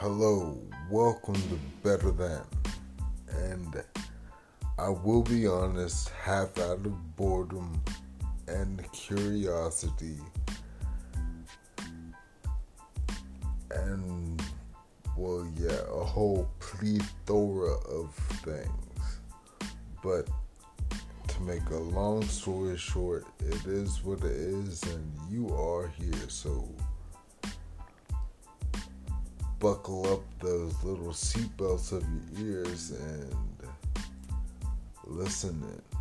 Hello, welcome to Better Than. And I will be honest, half out of boredom and curiosity. And, well, yeah, a whole plethora of things. But to make a long story short, it is what it is, and you are here. So buckle up those little seatbelts of your ears and listen in.